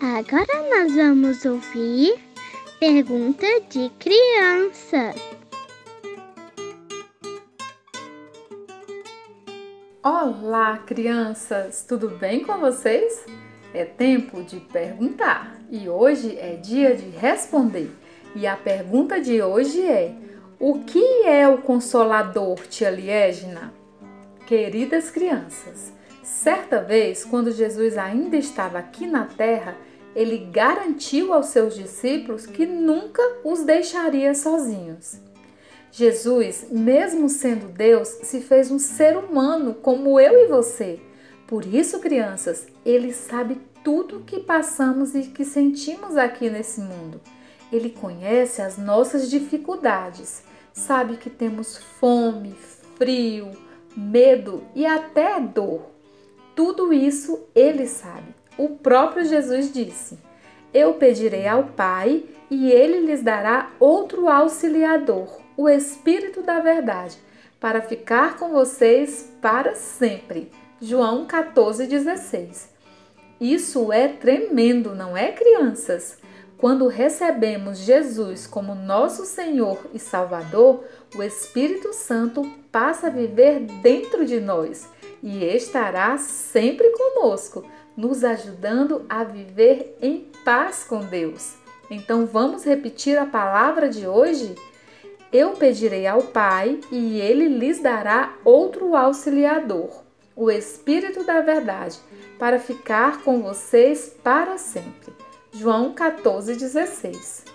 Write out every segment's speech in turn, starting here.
Agora nós vamos ouvir pergunta de criança. Olá, crianças! Tudo bem com vocês? É tempo de perguntar e hoje é dia de responder. E a pergunta de hoje é: O que é o Consolador, tia Liegna? Queridas crianças, certa vez, quando Jesus ainda estava aqui na terra, ele garantiu aos seus discípulos que nunca os deixaria sozinhos. Jesus, mesmo sendo Deus, se fez um ser humano como eu e você. Por isso, crianças, ele sabe tudo o que passamos e que sentimos aqui nesse mundo. Ele conhece as nossas dificuldades, sabe que temos fome, frio, medo e até dor. Tudo isso ele sabe. O próprio Jesus disse: Eu pedirei ao Pai e ele lhes dará outro auxiliador, o Espírito da Verdade, para ficar com vocês para sempre. João 14,16. Isso é tremendo, não é, crianças? Quando recebemos Jesus como nosso Senhor e Salvador, o Espírito Santo passa a viver dentro de nós e estará sempre conosco nos ajudando a viver em paz com Deus. Então vamos repetir a palavra de hoje? Eu pedirei ao Pai e ele lhes dará outro auxiliador, o Espírito da Verdade, para ficar com vocês para sempre. João 14,16.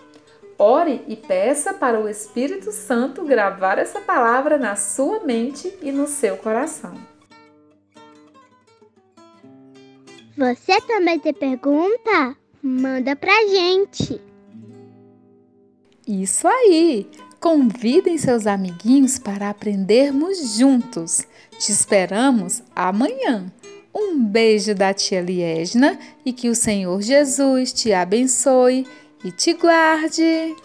Ore e peça para o Espírito Santo gravar essa palavra na sua mente e no seu coração. Você também tem pergunta? Manda pra gente. Isso aí! Convidem seus amiguinhos para aprendermos juntos. Te esperamos amanhã. Um beijo da tia Liesna e que o Senhor Jesus te abençoe e te guarde.